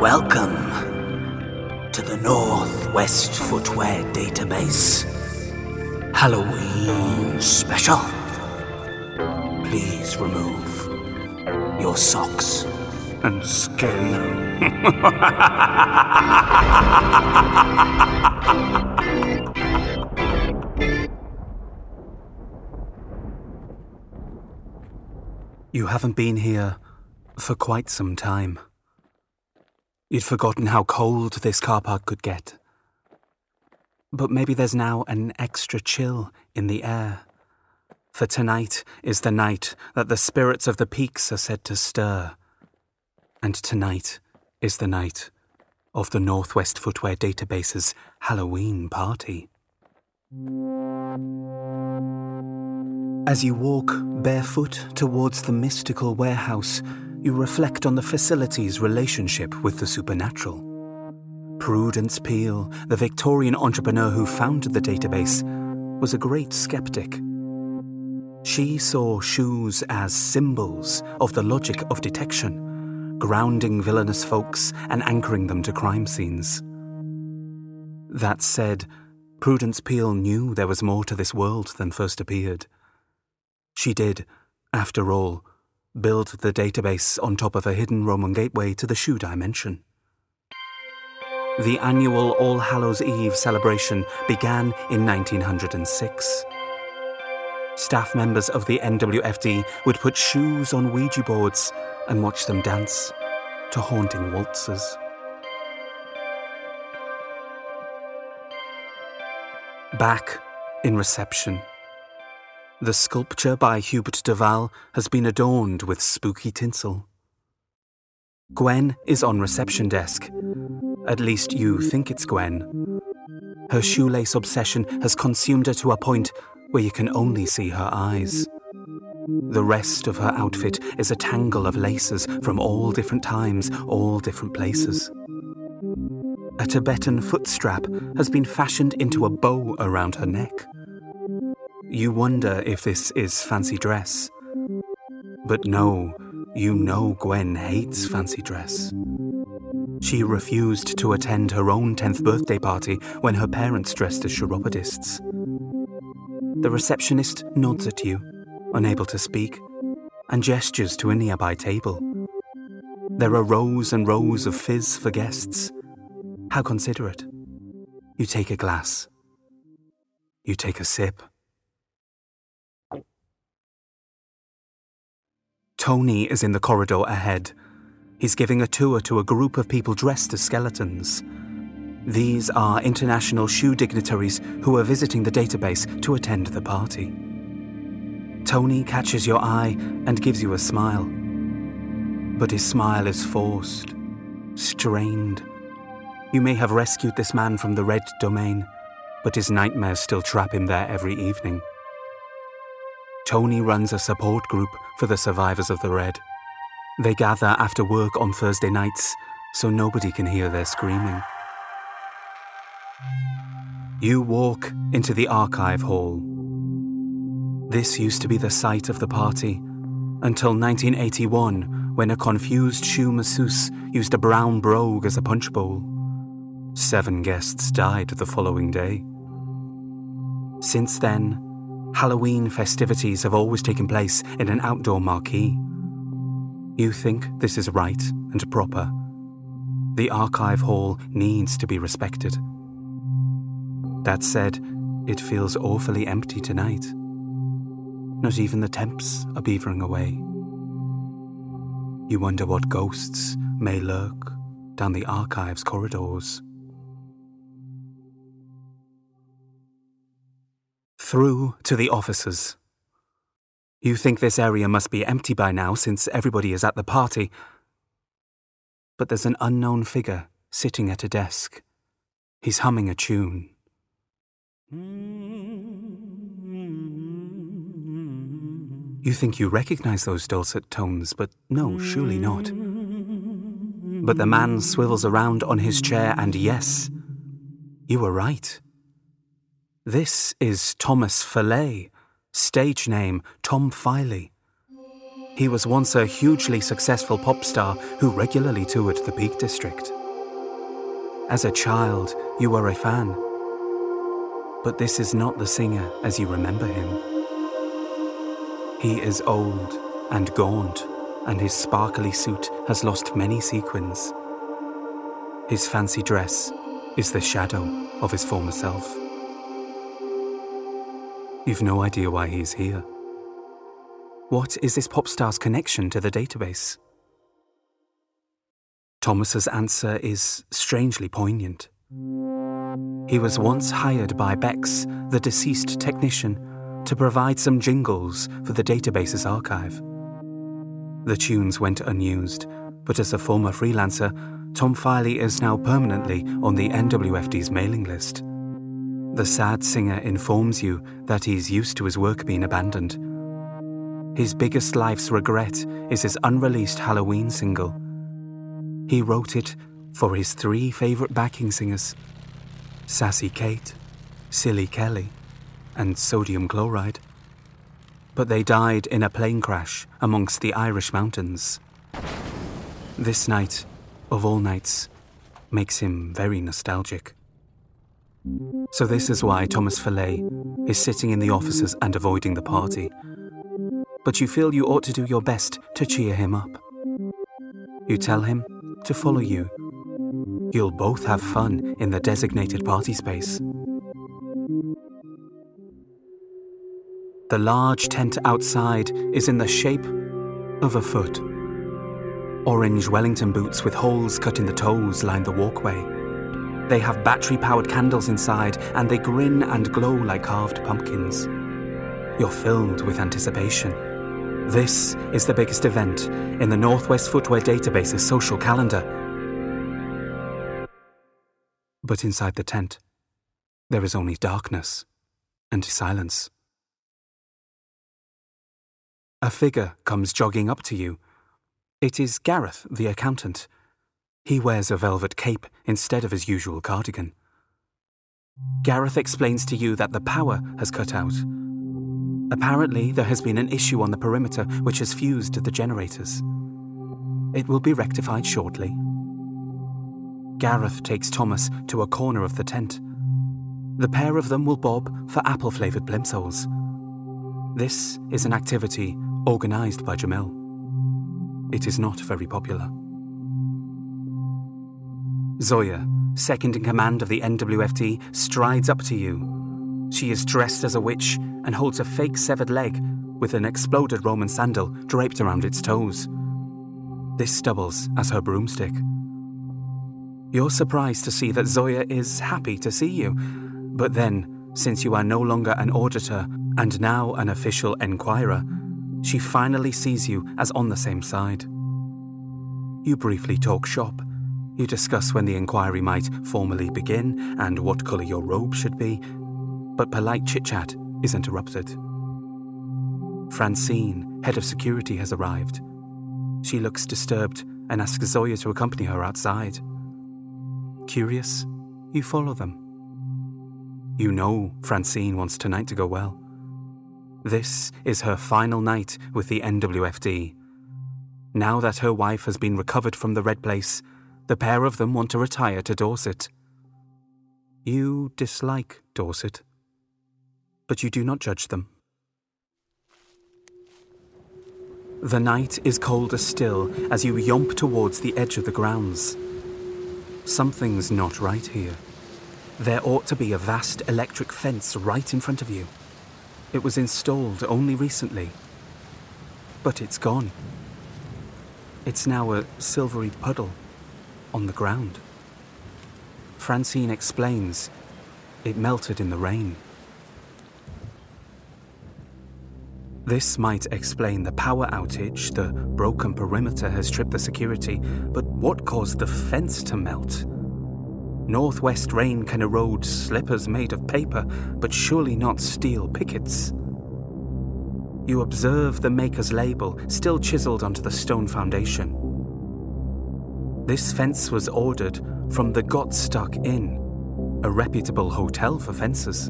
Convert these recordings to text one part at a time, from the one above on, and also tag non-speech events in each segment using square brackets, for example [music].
Welcome to the Northwest Footwear Database Halloween Special. Please remove your socks and skin. [laughs] You haven't been here for quite some time. You'd forgotten how cold this car park could get. But maybe there's now an extra chill in the air. For tonight is the night that the spirits of the peaks are said to stir. And tonight is the night of the Northwest Footwear Database's Halloween party. As you walk barefoot towards the mystical warehouse, you reflect on the facility's relationship with the supernatural. Prudence Peel, the Victorian entrepreneur who founded the database, was a great skeptic. She saw shoes as symbols of the logic of detection, grounding villainous folks and anchoring them to crime scenes. That said, Prudence Peel knew there was more to this world than first appeared. She did, after all, build the database on top of a hidden Roman gateway to the shoe dimension. The annual All Hallows Eve celebration began in 1906. Staff members of the NWFD would put shoes on Ouija boards and watch them dance to haunting waltzes. Back in reception. The sculpture by Hubert de Wal has been adorned with spooky tinsel. Gwen is on reception desk. At least you think it's Gwen. Her shoelace obsession has consumed her to a point where you can only see her eyes. The rest of her outfit is a tangle of laces from all different times, all different places. A Tibetan foot strap has been fashioned into a bow around her neck. You wonder if this is fancy dress. But no, you know Gwen hates fancy dress. She refused to attend her own 10th birthday party when her parents dressed as chiropodists. The receptionist nods at you, unable to speak, and gestures to a nearby table. There are rows and rows of fizz for guests. How considerate. You take a glass. You take a sip. Tony is in the corridor ahead. He's giving a tour to a group of people dressed as skeletons. These are international shoe dignitaries who are visiting the database to attend the party. Tony catches your eye and gives you a smile. But his smile is forced, strained. You may have rescued this man from the red domain, but his nightmares still trap him there every evening. Tony runs a support group for the survivors of the Red. They gather after work on Thursday nights so nobody can hear their screaming. You walk into the archive hall. This used to be the site of the party until 1981 when a confused shoe masseuse used a brown brogue as a punch bowl. Seven guests died the following day. Since then, Halloween festivities have always taken place in an outdoor marquee. You think this is right and proper. The archive hall needs to be respected. That said, it feels awfully empty tonight. Not even the temps are beavering away. You wonder what ghosts may lurk down the archive's corridors. Through to the officers. You think this area must be empty by now since everybody is at the party. But there's an unknown figure sitting at a desk. He's humming a tune. You think you recognize those dulcet tones, but no, surely not. But the man swivels around on his chair, and yes, you were right. This is Thomas Fillet, stage name Tom Filey. He was once a hugely successful pop star who regularly toured the Peak District. As a child, you were a fan. But this is not the singer as you remember him. He is old and gaunt, and his sparkly suit has lost many sequins. His fancy dress is the shadow of his former self. You've no idea why he's here. What is this pop star's connection to the database? Thomas's answer is strangely poignant. He was once hired by Bex, the deceased technician, to provide some jingles for the database's archive. The tunes went unused, but as a former freelancer, Tom Filey is now permanently on the NWFD's mailing list. The sad singer informs you that he's used to his work being abandoned. His biggest life's regret is his unreleased Halloween single. He wrote it for his three favourite backing singers Sassy Kate, Silly Kelly, and Sodium Chloride but they died in a plane crash amongst the Irish mountains. This night, of all nights, makes him very nostalgic. So, this is why Thomas Fillet is sitting in the offices and avoiding the party. But you feel you ought to do your best to cheer him up. You tell him to follow you. You'll both have fun in the designated party space. The large tent outside is in the shape of a foot. Orange Wellington boots with holes cut in the toes line the walkway. They have battery powered candles inside and they grin and glow like carved pumpkins. You're filled with anticipation. This is the biggest event in the Northwest Footwear Database's social calendar. But inside the tent, there is only darkness and silence. A figure comes jogging up to you. It is Gareth, the accountant. He wears a velvet cape instead of his usual cardigan. Gareth explains to you that the power has cut out. Apparently, there has been an issue on the perimeter which has fused the generators. It will be rectified shortly. Gareth takes Thomas to a corner of the tent. The pair of them will bob for apple flavoured plimsolls. This is an activity organised by Jamil. It is not very popular. Zoya, second in command of the NWFD, strides up to you. She is dressed as a witch and holds a fake severed leg with an exploded Roman sandal draped around its toes. This doubles as her broomstick. You're surprised to see that Zoya is happy to see you, but then, since you are no longer an auditor and now an official enquirer, she finally sees you as on the same side. You briefly talk shop. You discuss when the inquiry might formally begin and what colour your robe should be, but polite chit chat is interrupted. Francine, head of security, has arrived. She looks disturbed and asks Zoya to accompany her outside. Curious, you follow them. You know Francine wants tonight to go well. This is her final night with the NWFD. Now that her wife has been recovered from the Red Place, the pair of them want to retire to Dorset. You dislike Dorset, but you do not judge them. The night is colder still as you yomp towards the edge of the grounds. Something's not right here. There ought to be a vast electric fence right in front of you. It was installed only recently. But it's gone. It's now a silvery puddle on the ground. Francine explains it melted in the rain. This might explain the power outage, the broken perimeter has tripped the security, but what caused the fence to melt? Northwest rain can erode slippers made of paper, but surely not steel pickets. You observe the maker's label still chiseled onto the stone foundation. This fence was ordered from the Gotstuck Inn, a reputable hotel for fences.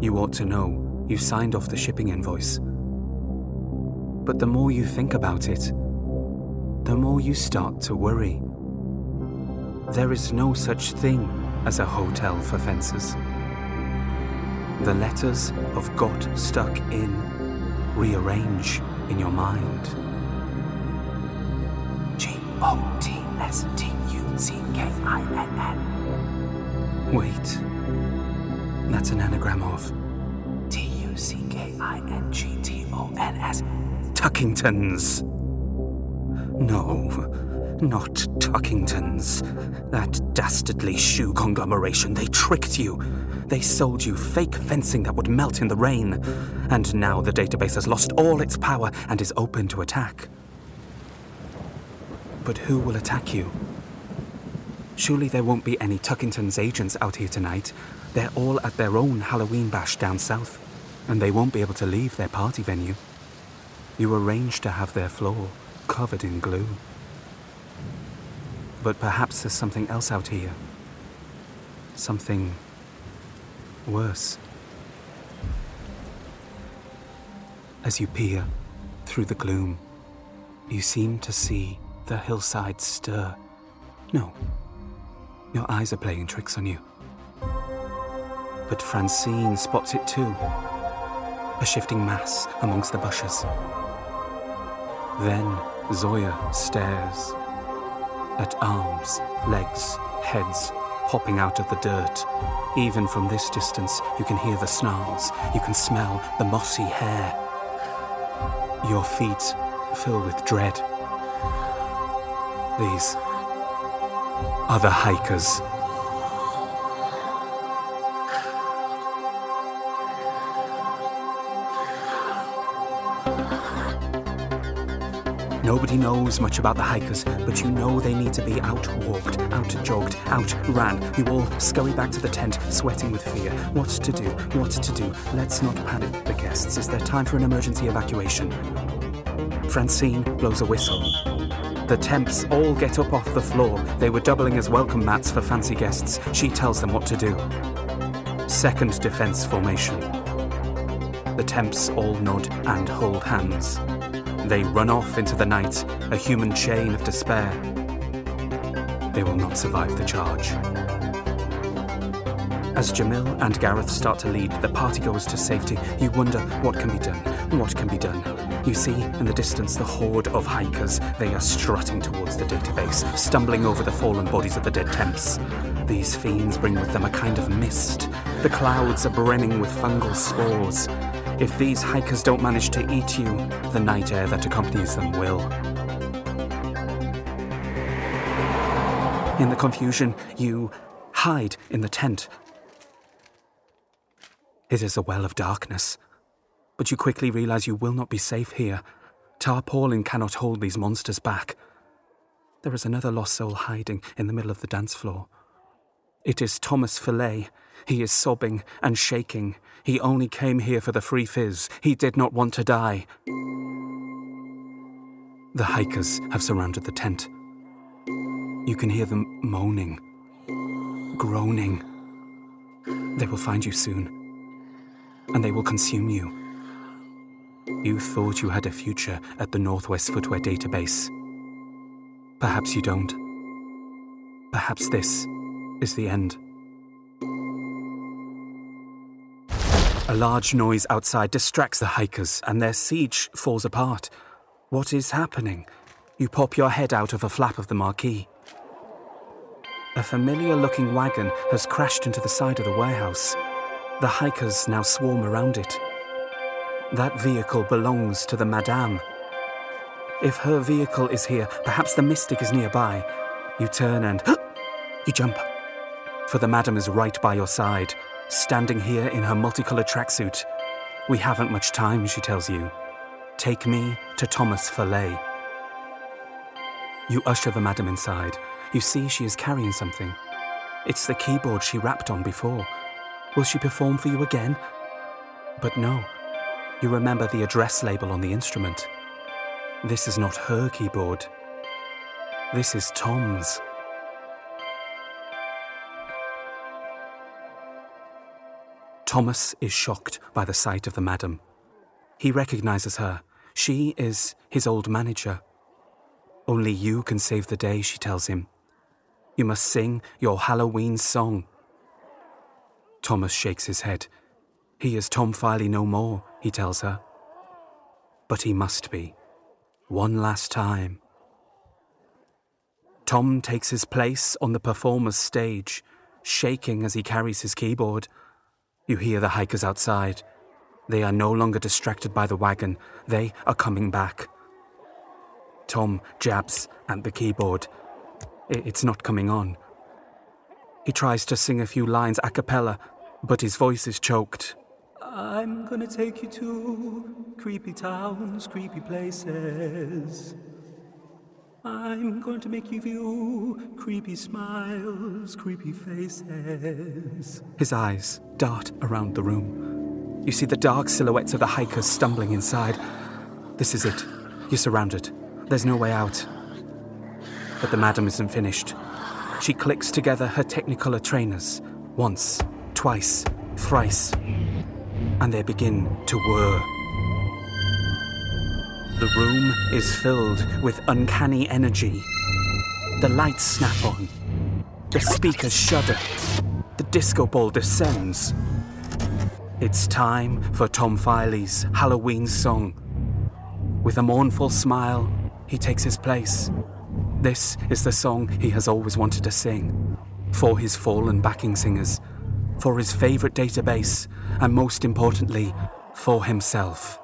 You ought to know, you signed off the shipping invoice. But the more you think about it, the more you start to worry. There is no such thing as a hotel for fences. The letters of got stuck in rearrange in your mind. O T S T U C K I N N. Wait. That's an anagram of T U C K I N G T O N S. Tuckingtons. No, not Tuckingtons. That dastardly shoe conglomeration. They tricked you. They sold you fake fencing that would melt in the rain. And now the database has lost all its power and is open to attack. But who will attack you? Surely there won't be any Tuckington's agents out here tonight. They're all at their own Halloween bash down south, and they won't be able to leave their party venue. You arranged to have their floor covered in glue. But perhaps there's something else out here. Something worse. As you peer through the gloom, you seem to see the hillside stir. No, your eyes are playing tricks on you. But Francine spots it too a shifting mass amongst the bushes. Then Zoya stares at arms, legs, heads popping out of the dirt. Even from this distance, you can hear the snarls, you can smell the mossy hair. Your feet fill with dread. These are the hikers. Nobody knows much about the hikers, but you know they need to be out walked, out jogged, out ran. You all scurry back to the tent, sweating with fear. What to do? What to do? Let's not panic the guests. Is there time for an emergency evacuation? Francine blows a whistle. The temps all get up off the floor. They were doubling as welcome mats for fancy guests. She tells them what to do. Second defense formation. The temps all nod and hold hands. They run off into the night, a human chain of despair. They will not survive the charge. As Jamil and Gareth start to lead the party goes to safety, you wonder what can be done. What can be done? You see in the distance the horde of hikers. They are strutting towards the database, stumbling over the fallen bodies of the dead temps. These fiends bring with them a kind of mist. The clouds are brimming with fungal spores. If these hikers don't manage to eat you, the night air that accompanies them will. In the confusion, you hide in the tent. It is a well of darkness, but you quickly realize you will not be safe here. Tarpaulin cannot hold these monsters back. There is another lost soul hiding in the middle of the dance floor. It is Thomas Fillet. He is sobbing and shaking. He only came here for the free fizz. He did not want to die. The hikers have surrounded the tent. You can hear them moaning, groaning. They will find you soon, and they will consume you. You thought you had a future at the Northwest Footwear database. Perhaps you don't. Perhaps this is the end. A large noise outside distracts the hikers, and their siege falls apart. What is happening? You pop your head out of a flap of the marquee. A familiar looking wagon has crashed into the side of the warehouse. The hikers now swarm around it. That vehicle belongs to the Madame. If her vehicle is here, perhaps the mystic is nearby. You turn and [gasps] you jump. For the Madame is right by your side, standing here in her multicolored tracksuit. We haven't much time, she tells you. Take me to Thomas Fillet. You usher the madam inside. You see she is carrying something. It's the keyboard she rapped on before. Will she perform for you again? But no. You remember the address label on the instrument. This is not her keyboard. This is Tom's. Thomas is shocked by the sight of the madam. He recognizes her. She is his old manager. Only you can save the day, she tells him. You must sing your Halloween song. Thomas shakes his head. He is Tom Filey no more, he tells her. But he must be. One last time. Tom takes his place on the performer's stage, shaking as he carries his keyboard. You hear the hikers outside. They are no longer distracted by the wagon, they are coming back. Tom jabs at the keyboard. It's not coming on. He tries to sing a few lines a cappella, but his voice is choked. I'm gonna take you to creepy towns, creepy places. I'm going to make you view creepy smiles, creepy faces. His eyes dart around the room. You see the dark silhouettes of the hikers stumbling inside. This is it. You're surrounded. There's no way out. But the madam isn't finished. She clicks together her Technicolor trainers once, twice, thrice, and they begin to whir. The room is filled with uncanny energy. The lights snap on. The speakers shudder. The disco ball descends. It's time for Tom Filey's Halloween song. With a mournful smile, he takes his place. This is the song he has always wanted to sing. For his fallen backing singers, for his favourite database, and most importantly, for himself.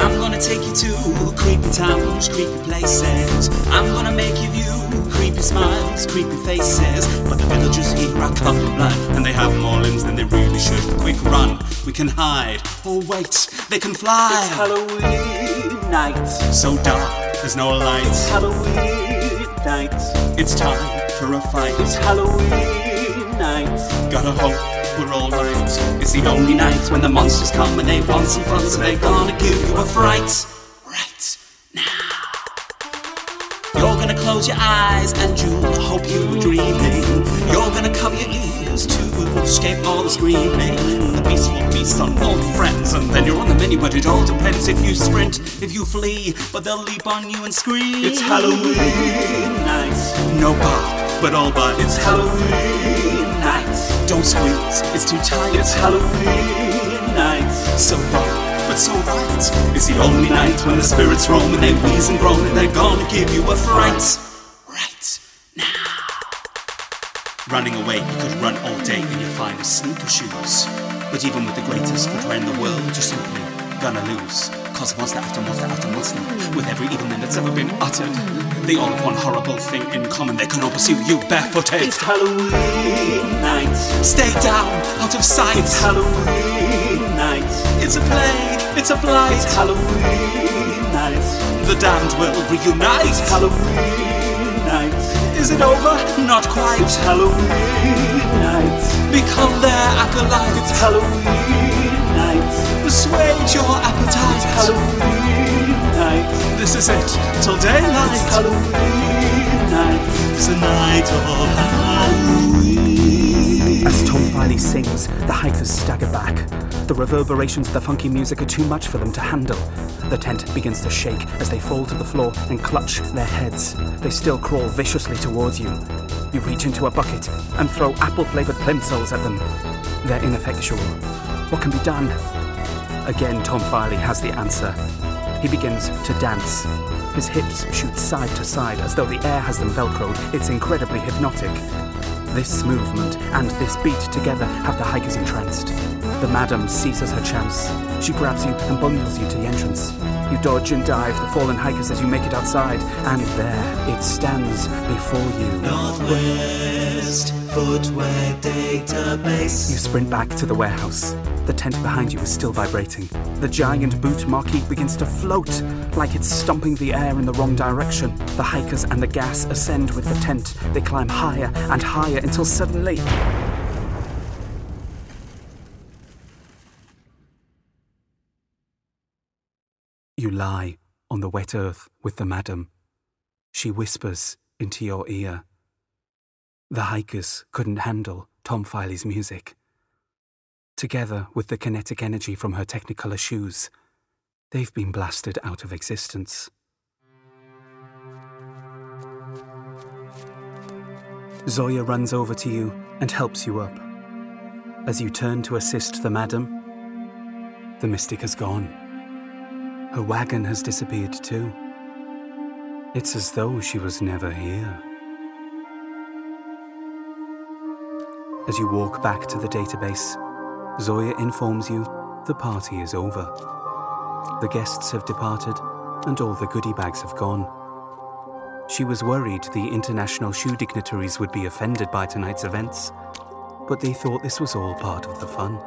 I'm gonna take you to creepy creepy places. I'm gonna make creepy faces. But the villagers here are colorblind, and they have more limbs than they really should. Quick run, we can hide. Oh wait, they can fly. It's Halloween night. So dark, there's no light. It's Halloween night. It's time for a fight. It's Halloween night. Gotta hope we're all right. It's the only night when the monsters come and they want some fun, so they're gonna give you a fright. You're gonna close your eyes and you'll hope you're dreaming. You're gonna cover your ears to escape all the screaming. The beast will feast on old friends, and then you're on the menu, but it all depends if you sprint, if you flee, but they'll leap on you and scream. It's Halloween night. No bark, but all but It's Halloween night. Don't squeeze, it's too tight. It's Halloween night. So wrong, but so right. It's the only night when the spirits roam and they wheeze and groan and they're gonna give you a fright. Right now. Running away, you could run all day in your finest sneaker shoes. But even with the greatest footwear in the world, you're simply gonna lose. Cause monster after monster after monster, with every evil name that's ever been uttered, they all have one horrible thing in common. They can all pursue you barefooted. It's Halloween night. Stay down, out of sight. It's Halloween night. It's a plague, it's a blight. It's Halloween night. The damned will reunite. It's Halloween night. Is it over? Not quite. It's Halloween night. Become their acolyte. It's Halloween night. Persuade your It's appetite. Halloween night. This is it till daylight. It's. Halloween night. It's a night of Halloween. As Tom Filey sings, the hikers stagger back. The reverberations of the funky music are too much for them to handle. The tent begins to shake as they fall to the floor and clutch their heads. They still crawl viciously towards you. You reach into a bucket and throw apple flavored plimsolls at them. They're ineffectual. What can be done? Again, Tom Filey has the answer. He begins to dance. His hips shoot side to side as though the air has them velcroed. It's incredibly hypnotic. This movement and this beat together have the hikers entranced. The madam seizes her chance. She grabs you and bundles you to the entrance. You dodge and dive the fallen hikers as you make it outside, and there it stands before you. Northwest Footwear Database. You sprint back to the warehouse. The tent behind you is still vibrating. The giant boot marquee begins to float like it's stomping the air in the wrong direction. The hikers and the gas ascend with the tent. They climb higher and higher until suddenly. You lie on the wet earth with the madam. She whispers into your ear. The hikers couldn't handle Tom Filey's music. Together with the kinetic energy from her technicolor shoes, they've been blasted out of existence. Zoya runs over to you and helps you up. As you turn to assist the madam, the mystic has gone. Her wagon has disappeared too. It's as though she was never here. As you walk back to the database, Zoya informs you the party is over. The guests have departed and all the goodie bags have gone. She was worried the international shoe dignitaries would be offended by tonight's events, but they thought this was all part of the fun.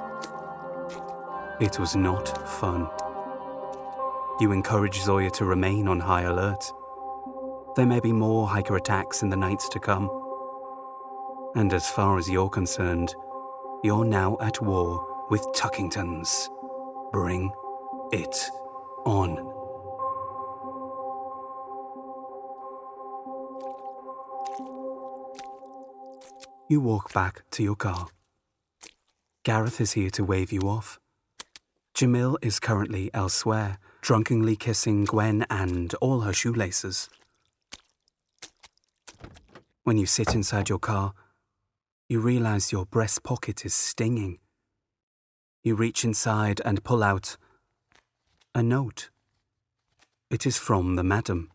It was not fun. You encourage Zoya to remain on high alert. There may be more hiker attacks in the nights to come. And as far as you're concerned, you're now at war with Tuckingtons. Bring it on. You walk back to your car. Gareth is here to wave you off. Jamil is currently elsewhere, drunkenly kissing Gwen and all her shoelaces. When you sit inside your car, you realize your breast pocket is stinging. You reach inside and pull out a note. It is from the madam.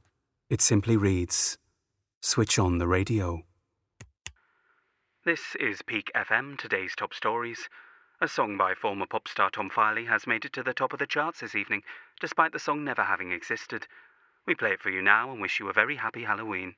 It simply reads Switch on the radio. This is Peak FM, today's top stories. A song by former pop star Tom Filey has made it to the top of the charts this evening, despite the song never having existed. We play it for you now and wish you a very happy Halloween.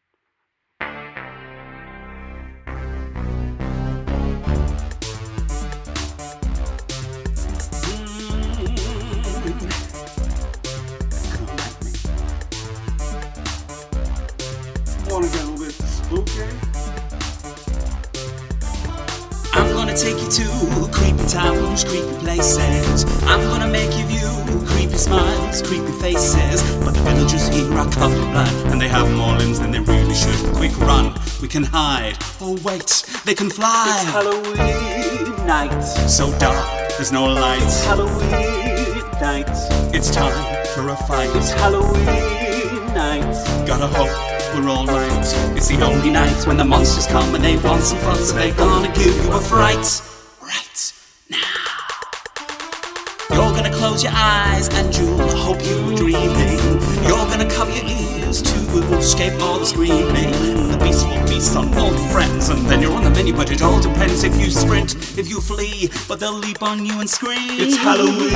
To creepy towns, creepy places. I'm gonna make you view creepy smiles, creepy faces. But the villagers here are colorblind, and they have more limbs than they really should. Quick run, we can hide. Oh wait, they can fly. It's Halloween night. so dark, there's no light. It's Halloween night. It's time for a fight. It's Halloween night. Gotta hope we're alright. It's the only night when the monsters come and they want some fun, so they're gonna give you a fright. Gonna close your eyes and you'll hope you're dreaming. You're gonna cover your ears to escape all the screaming. The beast will feast on your friends, and then you're on the menu, but it all depends if you sprint, if you flee, but they'll leap on you and scream. It's Halloween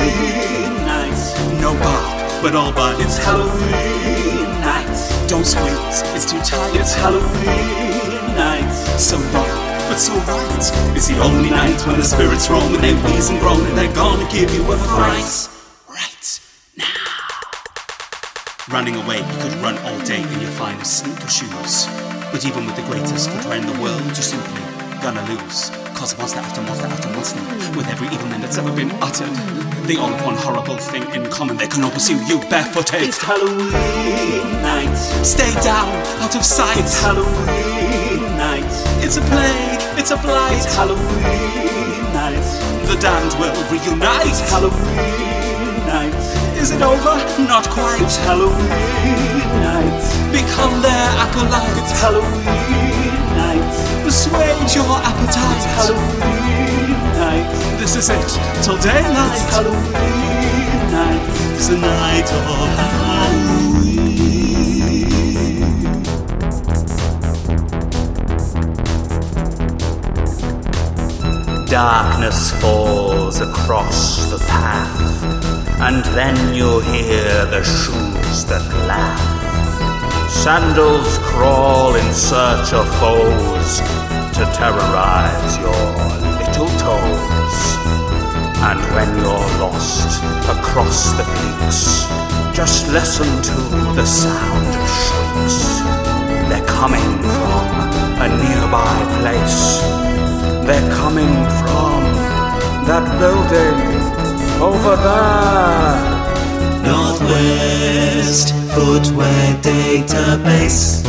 night. No bark, but all bite. It's Halloween night. Don't squeeze, it's too tight. It's Halloween night. so wrong, right. It's the only night when the spirits roam and they wheeze and groan and they're gonna give you a fright. Right now. Running away, you could run all day in your finest sneaker shoes. But even with the greatest footwear in the world, you're simply gonna lose. Cause monster after monster after monster, with every evil name that's ever been uttered, they all have one horrible thing in common. They can all pursue you barefooted. It's Halloween night. Stay down, out of sight. It's Halloween night. It's a plague, it's a blight. It's Halloween night. The damned will reunite. It's Halloween night. Is it over? Not quite. It's Halloween night. Become their acolyte. It's Halloween night. Persuade your appetite. Halloween night. This is it till It's daylight. Halloween night. It's the night of Halloween. Darkness falls across the path, and then you'll hear the shoes that laugh. Sandals crawl in search of foes to terrorize your little toes. And when you're lost across the peaks, just listen to the sound of shrieks. They're coming from a nearby place. They're coming from that building over there. Northwest. footwear database.